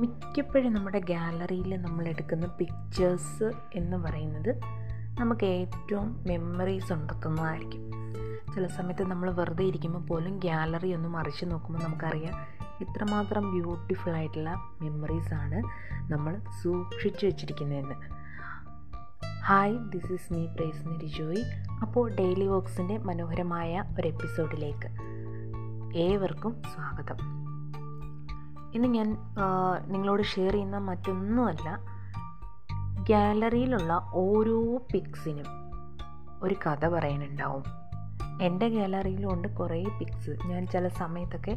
മിക്കപ്പോഴും നമ്മുടെ ഗാലറിയിൽ നമ്മൾ എടുക്കുന്ന പിക്ചേഴ്സ് എന്ന് പറയുന്നത് നമുക്ക് ഏറ്റവും മെമ്മറീസ് ഉണ്ടെത്തുന്നതായിരിക്കും. ചില സമയത്ത് നമ്മൾ വെറുതെ ഇരിക്കുമ്പോൾ പോലും ഗാലറി ഒന്ന് മറിച്ച് നോക്കുമ്പോൾ നമുക്കറിയാം ഇത്രമാത്രം ബ്യൂട്ടിഫുൾ ആയിട്ടുള്ള മെമ്മറീസാണ് നമ്മൾ സൂക്ഷിച്ചു വെച്ചിരിക്കുന്നതെന്ന്. ഹായ് ദിസ് ഈസ് മീ പ്രേസ് ജോയ് അപ്പോൾ ഡെയിലി വോക്സിന്റെ മനോഹരമായ ഒരു എപ്പിസോഡിലേക്ക് ഏവർക്കും സ്വാഗതം. ഇന്ന് ഞാൻ നിങ്ങളോട് ഷെയർ ചെയ്യുന്ന മറ്റൊന്നുമല്ല ഗാലറിയിലുള്ള ഓരോ പിക്സിനും ഒരു കഥ പറയാനുണ്ടാവും. എന്റെ ഗാലറിയിലും ഉണ്ട് കുറേ പിക്സ് ഞാൻ ചില സമയത്തൊക്കെ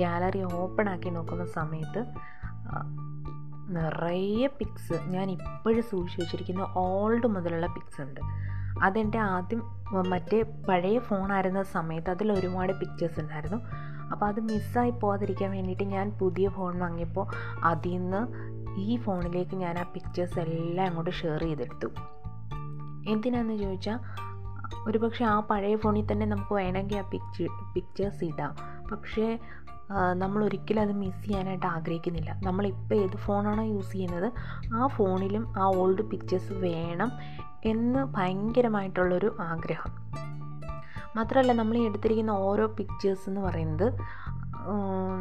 ഗാലറി ഓപ്പൺ ആക്കി നോക്കുന്ന സമയത്ത് നിറയെ പിക്സ് ഞാൻ ഇപ്പോഴും സൂക്ഷിച്ച് വെച്ചിരിക്കുന്ന ഓൾഡ് മുതലുള്ള പിക്സ് ഉണ്ട്. അതെന്റെ ആദ്യം മറ്റേ പഴയ ഫോണായിരുന്ന സമയത്ത് അതിൽ ഒരുപാട് പിക്ചേഴ്സ് ഉണ്ടായിരുന്നു. അപ്പോൾ അത് മിസ്സായി പോകാതിരിക്കാൻ വേണ്ടിയിട്ട് ഞാൻ പുതിയ ഫോൺ വാങ്ങിയപ്പോൾ അതിൽ നിന്ന് ഈ ഫോണിലേക്ക് ഞാൻ ആ പിക്ചേഴ്സ് എല്ലാം അങ്ങോട്ട് ഷെയർ ചെയ്തെടുത്തു. എന്തിനാന്ന് ചോദിച്ചാൽ ഒരു പക്ഷേ ആ പഴയ ഫോണിൽ തന്നെ നമുക്ക് വേണമെങ്കിൽ ആ പിക്ചർ പിക്ചേഴ്സ് ഇടാം. പക്ഷേ നമ്മൾ ഒരിക്കലും അത് മിസ് ചെയ്യാനായിട്ട് ആഗ്രഹിക്കുന്നില്ല. നമ്മളിപ്പോൾ ഏത് ഫോണാണോ യൂസ് ചെയ്യുന്നത് ആ ഫോണിലും ആ ഓൾഡ് പിക്ചേഴ്സ് വേണം എന്ന് ഭയങ്കരമായിട്ടുള്ളൊരു ആഗ്രഹം. മാത്രമല്ല നമ്മൾ എടുത്തിരിക്കുന്ന ഓരോ പിക്ചേഴ്സ് എന്ന് പറയുന്നത്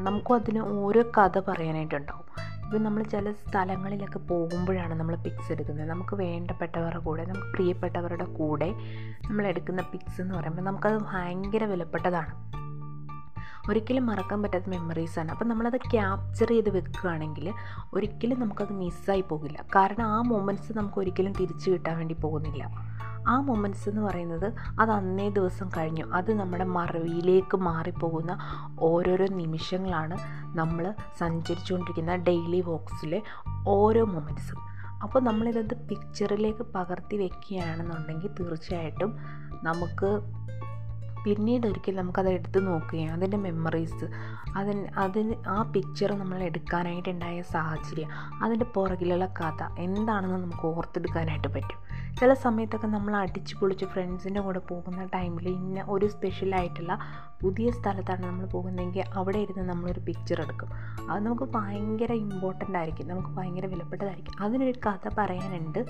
നമുക്കും അതിന് ഓരോ കഥ പറയാനായിട്ടുണ്ടാവും. ഇപ്പം നമ്മൾ ചില സ്ഥലങ്ങളിലൊക്കെ പോകുമ്പോഴാണ് നമ്മൾ പിക്സ് എടുക്കുന്നത്. നമുക്ക് വേണ്ടപ്പെട്ടവരുടെ കൂടെ നമുക്ക് പ്രിയപ്പെട്ടവരുടെ കൂടെ നമ്മൾ എടുക്കുന്ന പിക്സ് എന്ന് പറയുമ്പോൾ നമുക്കത് ഭയങ്കര വിലപ്പെട്ടതാണ്. ഒരിക്കലും മറക്കാൻ പറ്റാത്ത മെമ്മറീസാണ് അപ്പം നമ്മളത് ക്യാപ്ചർ ചെയ്ത് വെക്കുകയാണെങ്കിൽ ഒരിക്കലും നമുക്കത് മിസ്സായി പോകില്ല. കാരണം ആ മൊമെന്റ്സ് നമുക്ക് ഒരിക്കലും തിരിച്ചു കിട്ടാൻ വേണ്ടി പോകുന്നില്ല. ആ മൊമെന്റ്സ് എന്ന് പറയുന്നത് അത് അന്നേ ദിവസം കഴിഞ്ഞു. അത് നമ്മുടെ മറവിയിലേക്ക് മാറിപ്പോകുന്ന ഓരോരോ നിമിഷങ്ങളാണ് നമ്മൾ സഞ്ചരിച്ചുകൊണ്ടിരിക്കുന്ന ഡെയിലി വോക്സിലെ ഓരോ മൊമെന്റ്സും അപ്പോൾ നമ്മളിതത് പിക്ചറിലേക്ക് പകർത്തി വെക്കുകയാണെന്നുണ്ടെങ്കിൽ തീർച്ചയായിട്ടും നമുക്ക് പിന്നീട് ഒരിക്കൽ നമുക്കത് എടുത്ത് നോക്കുകയും അതിന്റെ മെമ്മറീസ് അതിന് അതിന് ആ പിക്ചർ നമ്മൾ എടുക്കാനായിട്ടുണ്ടായ സാഹചര്യം അതിന്റെ പുറകിലുള്ള കഥ എന്താണെന്ന് നമുക്ക് ഓർത്തെടുക്കാനായിട്ട് പറ്റും. ചില സമയത്തൊക്കെ നമ്മൾ അടിച്ചു പൊളിച്ച് ഫ്രണ്ട്സിന്റെ കൂടെ പോകുന്ന ടൈമിൽ ഇന്ന ഒരു സ്പെഷ്യലായിട്ടുള്ള പുതിയ സ്ഥലത്താണ് നമ്മൾ പോകുന്നതെങ്കിൽ അവിടെ ഇരുന്ന് നമ്മളൊരു പിക്ചർ എടുക്കും. അത് നമുക്ക് ഭയങ്കര ഇമ്പോർട്ടന്റ് ആയിരിക്കും. നമുക്ക് ഭയങ്കര വിലപ്പെട്ടതായിരിക്കും. അതിനൊരു കഥ പറയാനുണ്ട്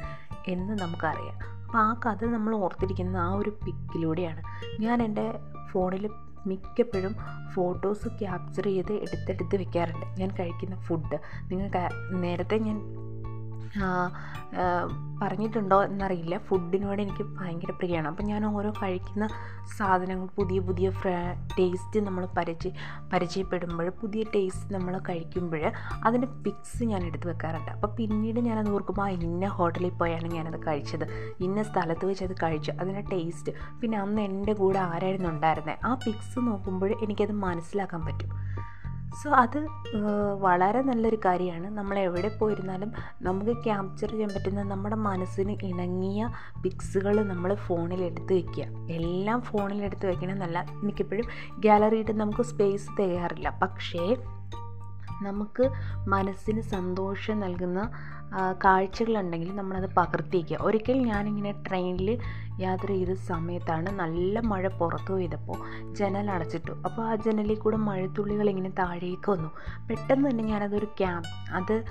എന്ന് നമുക്കറിയാം. അപ്പോൾ ആ കഥ നമ്മൾ ഓർത്തിരിക്കുന്ന ആ ഒരു പിക്കിലൂടെയാണ് ഞാൻ എന്റെ ഫോണിൽ മിക്കപ്പോഴും ഫോട്ടോസ് ക്യാപ്ചർ ചെയ്ത് എടുത്തെടുത്ത് വെക്കാറുണ്ട്. ഞാൻ കഴിക്കുന്ന ഫുഡ് നിങ്ങൾക്ക് നേരത്തെ ഞാൻ പറഞ്ഞിട്ടുണ്ടോ എന്നറിയില്ല. ഫുഡിനോട് എനിക്ക് ഭയങ്കര പ്രിയമാണ്. അപ്പം ഞാൻ ഓരോ കഴിക്കുന്ന സാധനങ്ങൾ പുതിയ പുതിയ ടേസ്റ്റ് നമ്മൾ പരിചയ പരിചയപ്പെടുമ്പോൾ പുതിയ ടേസ്റ്റ് നമ്മൾ കഴിക്കുമ്പോൾ അതിന്റെ പിക്സ് ഞാൻ എടുത്ത് വെക്കാറുണ്ട്. അപ്പോൾ പിന്നീട് ഞാനത് ഓർക്കുമ്പോൾ ആ ഇന്ന ഹോട്ടലിൽ പോയാണ് ഞാനത് കഴിച്ചത്. ഇന്ന സ്ഥലത്ത് വെച്ച് അത് കഴിച്ചു. അതിന്റെ ടേസ്റ്റ് പിന്നെ അന്ന് എന്റെ കൂടെ ആരായിരുന്നു ഉണ്ടായിരുന്നത് ആ പിക്സ് നോക്കുമ്പോൾ എനിക്കത് മനസ്സിലാക്കാൻ പറ്റും. സോ അത് വളരെ നല്ലൊരു കാര്യമാണ്. നമ്മൾ എവിടെ പോയിരുന്നാലും നമുക്ക് ക്യാപ്ചർ ചെയ്യാൻ പറ്റുന്ന നമ്മുടെ മനസ്സിന് ഇണങ്ങിയ പിക്സുകൾ നമ്മൾ ഫോണിൽ എടുത്ത് വെക്കുക. എല്ലാം ഫോണിൽ എടുത്ത് വെക്കണമെന്നല്ല എനിക്കെപ്പോഴും ഗാലറിയിട്ട് നമുക്ക് സ്പേസ് തികയാറില്ല പക്ഷേ നമുക്ക് മനസ്സിന് സന്തോഷം നൽകുന്ന കാഴ്ചകളുണ്ടെങ്കിൽ നമ്മളത് പകർത്തിയേക്കുക. ഒരിക്കൽ ഞാനിങ്ങനെ ട്രെയിനിൽ യാത്ര ചെയ്ത സമയത്താണ് നല്ല മഴ പുറത്തു പോയതപ്പോൾ ജനൽ അടച്ചിട്ടു. അപ്പോൾ ആ ജനലിൽ കൂടെ മഴത്തുള്ളികൾ ഇങ്ങനെ താഴേക്ക് വന്നു. പെട്ടെന്ന് തന്നെ ഞാനതൊരു ക്യാം അത്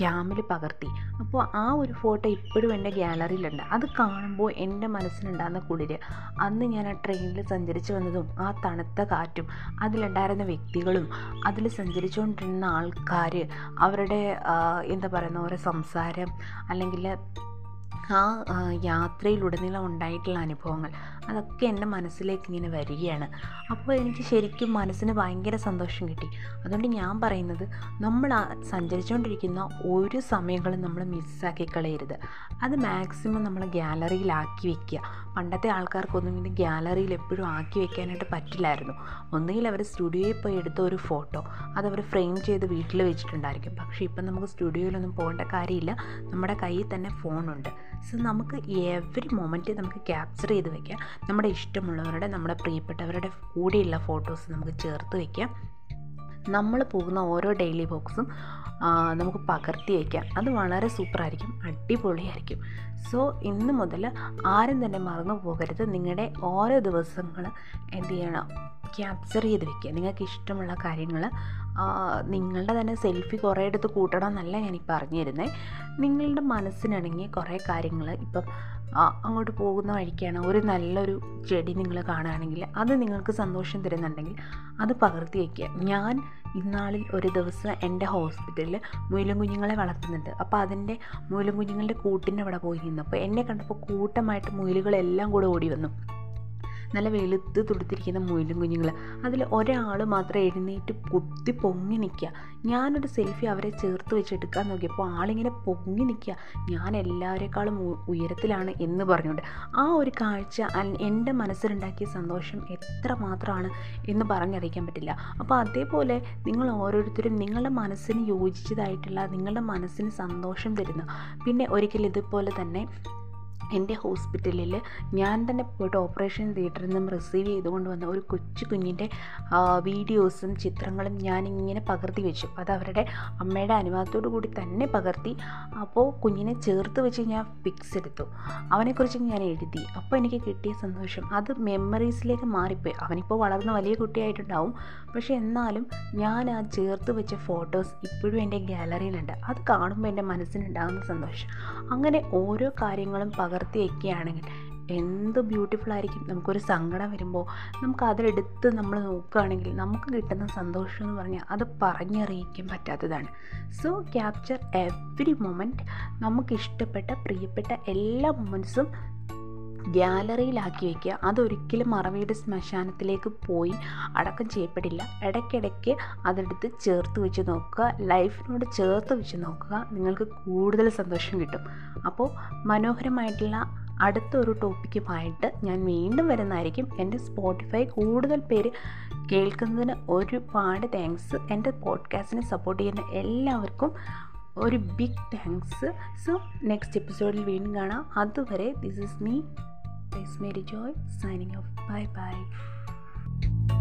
ക്യാമിൽ പകർത്തി. അപ്പോൾ ആ ഒരു ഫോട്ടോ ഇപ്പോഴും എന്റെ ഗ്യാലറിയിലുണ്ട് അത് കാണുമ്പോൾ എന്റെ മനസ്സിലുണ്ടാകുന്ന കുളിര്. അന്ന് ഞാൻ ആ ട്രെയിനിൽ സഞ്ചരിച്ചു വന്നതും ആ തണുത്ത കാറ്റും അതിലുണ്ടായിരുന്ന വ്യക്തികളും അതിൽ സഞ്ചരിച്ചുകൊണ്ടിരുന്ന ആൾക്കാർ അവരുടെ എന്താ പറയുന്ന ഓരോ സംസാരം അല്ലെങ്കിൽ ആ യാത്രയിലുടനീളം ഉണ്ടായിട്ടുള്ള അനുഭവങ്ങൾ. അതൊക്കെ എന്റെ മനസ്സിലേക്ക് ഇങ്ങനെ വരികയാണ്. അപ്പോൾ എനിക്ക് ശരിക്കും മനസ്സിന് ഭയങ്കര സന്തോഷം കിട്ടി. അതുകൊണ്ട് ഞാൻ പറയുന്നത് നമ്മൾ സഞ്ചരിച്ചുകൊണ്ടിരിക്കുന്ന ഒരു സമയങ്ങളും നമ്മൾ മിസ്സാക്കി കളയരുത്. അത് മാക്സിമം നമ്മൾ ഗ്യാലറിയിലാക്കി വെക്കുക. പണ്ടത്തെ ആൾക്കാർക്കൊന്നും ഇത് ഗ്യാലറിയിൽ എപ്പോഴും ആക്കി വെക്കാനായിട്ട് പറ്റില്ലായിരുന്നു. ഒന്നുകിൽ അവർ സ്റ്റുഡിയോയിൽ പോയി എടുത്ത ഒരു ഫോട്ടോ അത് അവർ ഫ്രെയിം ചെയ്ത് വീട്ടിൽ വെച്ചിട്ടുണ്ടായിരിക്കും. പക്ഷേ ഇപ്പം നമുക്ക് സ്റ്റുഡിയോയിലൊന്നും പോകേണ്ട കാര്യമില്ല. നമ്മുടെ കയ്യിൽ തന്നെ ഫോണുണ്ട്. സോ നമുക്ക് എവറി മൊമെന്റ് നമുക്ക് ക്യാപ്ചർ ചെയ്ത് വെക്കാം. നമ്മുടെ ഇഷ്ടമുള്ളവരുടെ നമ്മുടെ പ്രിയപ്പെട്ടവരുടെ കൂടെയുള്ള ഫോട്ടോസ് നമുക്ക് ചേർത്ത് വയ്ക്കാം നമ്മൾ പോകുന്ന ഓരോ ഡെയിലി ബോക്സും നമുക്ക് പകർത്തി വയ്ക്കാം അത് വളരെ സൂപ്പറായിരിക്കും അടിപൊളിയായിരിക്കും. സോ ഇന്ന് മുതൽ ആരും തന്നെ മറന്നു പോകരുത്. നിങ്ങളുടെ ഓരോ ദിവസങ്ങൾ എന്ത് ചെയ്യണം? ക്യാപ്ചർ ചെയ്ത് വെക്കുക നിങ്ങൾക്ക് ഇഷ്ടമുള്ള കാര്യങ്ങൾ നിങ്ങളുടെ തന്നെ സെൽഫി കുറേ എടുത്ത് കൂട്ടണം എന്നല്ല ഞാൻ ഈ പറഞ്ഞു നിങ്ങളുടെ മനസ്സിനിണങ്ങിയ കുറേ കാര്യങ്ങൾ ഇപ്പം അങ്ങോട്ട് പോകുന്ന വഴിക്കാണ് ഒരു നല്ലൊരു ചെടി നിങ്ങൾ കാണുകയാണെങ്കിൽ അത് നിങ്ങൾക്ക് സന്തോഷം തരുന്നുണ്ടെങ്കിൽ അത് പകർത്തി വയ്ക്കുക. ഞാൻ ഇന്നാളിൽ ഒരു ദിവസം എന്റെ ഹോസ്പിറ്റലിൽ മൂലം കുഞ്ഞുങ്ങളെ വളർത്തുന്നുണ്ട്. അപ്പോൾ അതിന്റെ മൂലം കുഞ്ഞുങ്ങളുടെ കൂട്ടിന്റെ അവിടെ പോയി നിന്നപ്പോൾ എന്നെ കണ്ടപ്പോൾ കൂട്ടമായിട്ട് മുയലുകളെല്ലാം കൂടെ ഓടി വന്നു. നല്ല വെളുത്ത് തുടുത്തിരിക്കുന്ന മുയലും കുഞ്ഞുങ്ങൾ അതിൽ ഒരാൾ മാത്രം എഴുന്നേറ്റ് കുത്തി പൊങ്ങി നിൽക്കുക. ഞാനൊരു സെൽഫി അവരെ ചേർത്ത് വെച്ചെടുക്കാൻ നോക്കിയപ്പോൾ ആളിങ്ങനെ പൊങ്ങി നിൽക്കുക. ഞാൻ എല്ലാവരെക്കാളും ഉയരത്തിലാണ് എന്ന് പറഞ്ഞുകൊണ്ട്. ആ ഒരു കാഴ്ച എന്റെ മനസ്സിലുണ്ടാക്കിയ സന്തോഷം എത്ര മാത്രമാണ് എന്ന് പറഞ്ഞറിയിക്കാൻ പറ്റില്ല. അപ്പോൾ അതേപോലെ നിങ്ങൾ ഓരോരുത്തരും നിങ്ങളുടെ മനസ്സിന് യോജിച്ചതായിട്ടുള്ള നിങ്ങളുടെ മനസ്സിന് സന്തോഷം തരുന്ന. പിന്നെ ഒരിക്കൽ ഇതുപോലെ തന്നെ എന്റെ ഹോസ്പിറ്റലിൽ ഞാൻ തന്നെ പോയിട്ട് ഓപ്പറേഷൻ തിയേറ്ററിൽ നിന്നും റിസീവ് ചെയ്തുകൊണ്ട് വന്ന ഒരു കൊച്ചു കുഞ്ഞിന്റെ വീഡിയോസും ചിത്രങ്ങളും ഞാനിങ്ങനെ പകർത്തി വെച്ചു. അത് അവരുടെ അമ്മയുടെ അനുവാദത്തോടു കൂടി തന്നെ പകർത്തി. അപ്പോൾ കുഞ്ഞിനെ ചേർത്ത് വെച്ച് ഞാൻ പിക്സ് എടുത്തു. അവനെക്കുറിച്ച് ഞാൻ എഴുതി. അപ്പോൾ എനിക്ക് കിട്ടിയ സന്തോഷം. അത് മെമ്മറീസിലേക്ക് മാറിപ്പോയി. അവനിപ്പോൾ വളർന്ന വലിയ കുട്ടിയായിട്ടുണ്ടാവും. പക്ഷേ എന്നാലും ഞാൻ ആ ചേർത്ത് വെച്ച ഫോട്ടോസ് ഇപ്പോഴും എന്റെ ഗാലറിയിലുണ്ട്. അത് കാണുമ്പോൾ എന്റെ മനസ്സിനുണ്ടാകുന്ന സന്തോഷം. അങ്ങനെ ഓരോ കാര്യങ്ങളും പകർത്തി വയ്ക്കുകയാണെങ്കിൽ എന്ത് ബ്യൂട്ടിഫുൾ ആയിരിക്കും. നമുക്കൊരു സങ്കടം വരുമ്പോൾ നമുക്ക് അതിലെടുത്ത് നമ്മൾ നോക്കുകയാണെങ്കിൽ നമുക്ക് കിട്ടുന്ന സന്തോഷം എന്ന് പറഞ്ഞാൽ അത് പറഞ്ഞറിയിക്കാൻ പറ്റാത്തതാണ്. സോ ക്യാപ്ചർ എവറി മൊമെന്റ് നമുക്കിഷ്ടപ്പെട്ട പ്രിയപ്പെട്ട എല്ലാ മൊമെന്റ്സും ഗ്യാലറിയിലാക്കി വയ്ക്കുക അതൊരിക്കലും മറവിയുടെ ശ്മശാനത്തിലേക്ക് പോയി അടക്കം ചെയ്യപ്പെടില്ല. ഇടയ്ക്കിടയ്ക്ക് അതെടുത്ത് ചേർത്ത് വെച്ച് നോക്കുക. ലൈഫിനോട് ചേർത്ത് വെച്ച് നോക്കുക. നിങ്ങൾക്ക് കൂടുതൽ സന്തോഷം കിട്ടും. അപ്പോൾ മനോഹരമായിട്ടുള്ള അടുത്ത ഒരു ടോപ്പിക്കുമായിട്ട് ഞാൻ വീണ്ടും വരുന്നതായിരിക്കും. എന്റെ സ്പോട്ടിഫൈ കൂടുതൽ പേര് കേൾക്കുന്നതിന് ഒരുപാട് താങ്ക്സ് എന്റെ പോഡ്കാസ്റ്റിനെ സപ്പോർട്ട് ചെയ്യുന്ന എല്ലാവർക്കും ഒരു ബിഗ് താങ്ക്സ് സോ നെക്സ്റ്റ് എപ്പിസോഡിൽ വീണ്ടും കാണാം. അതുവരെ this is me It's Mary Joy signing off. Bye bye.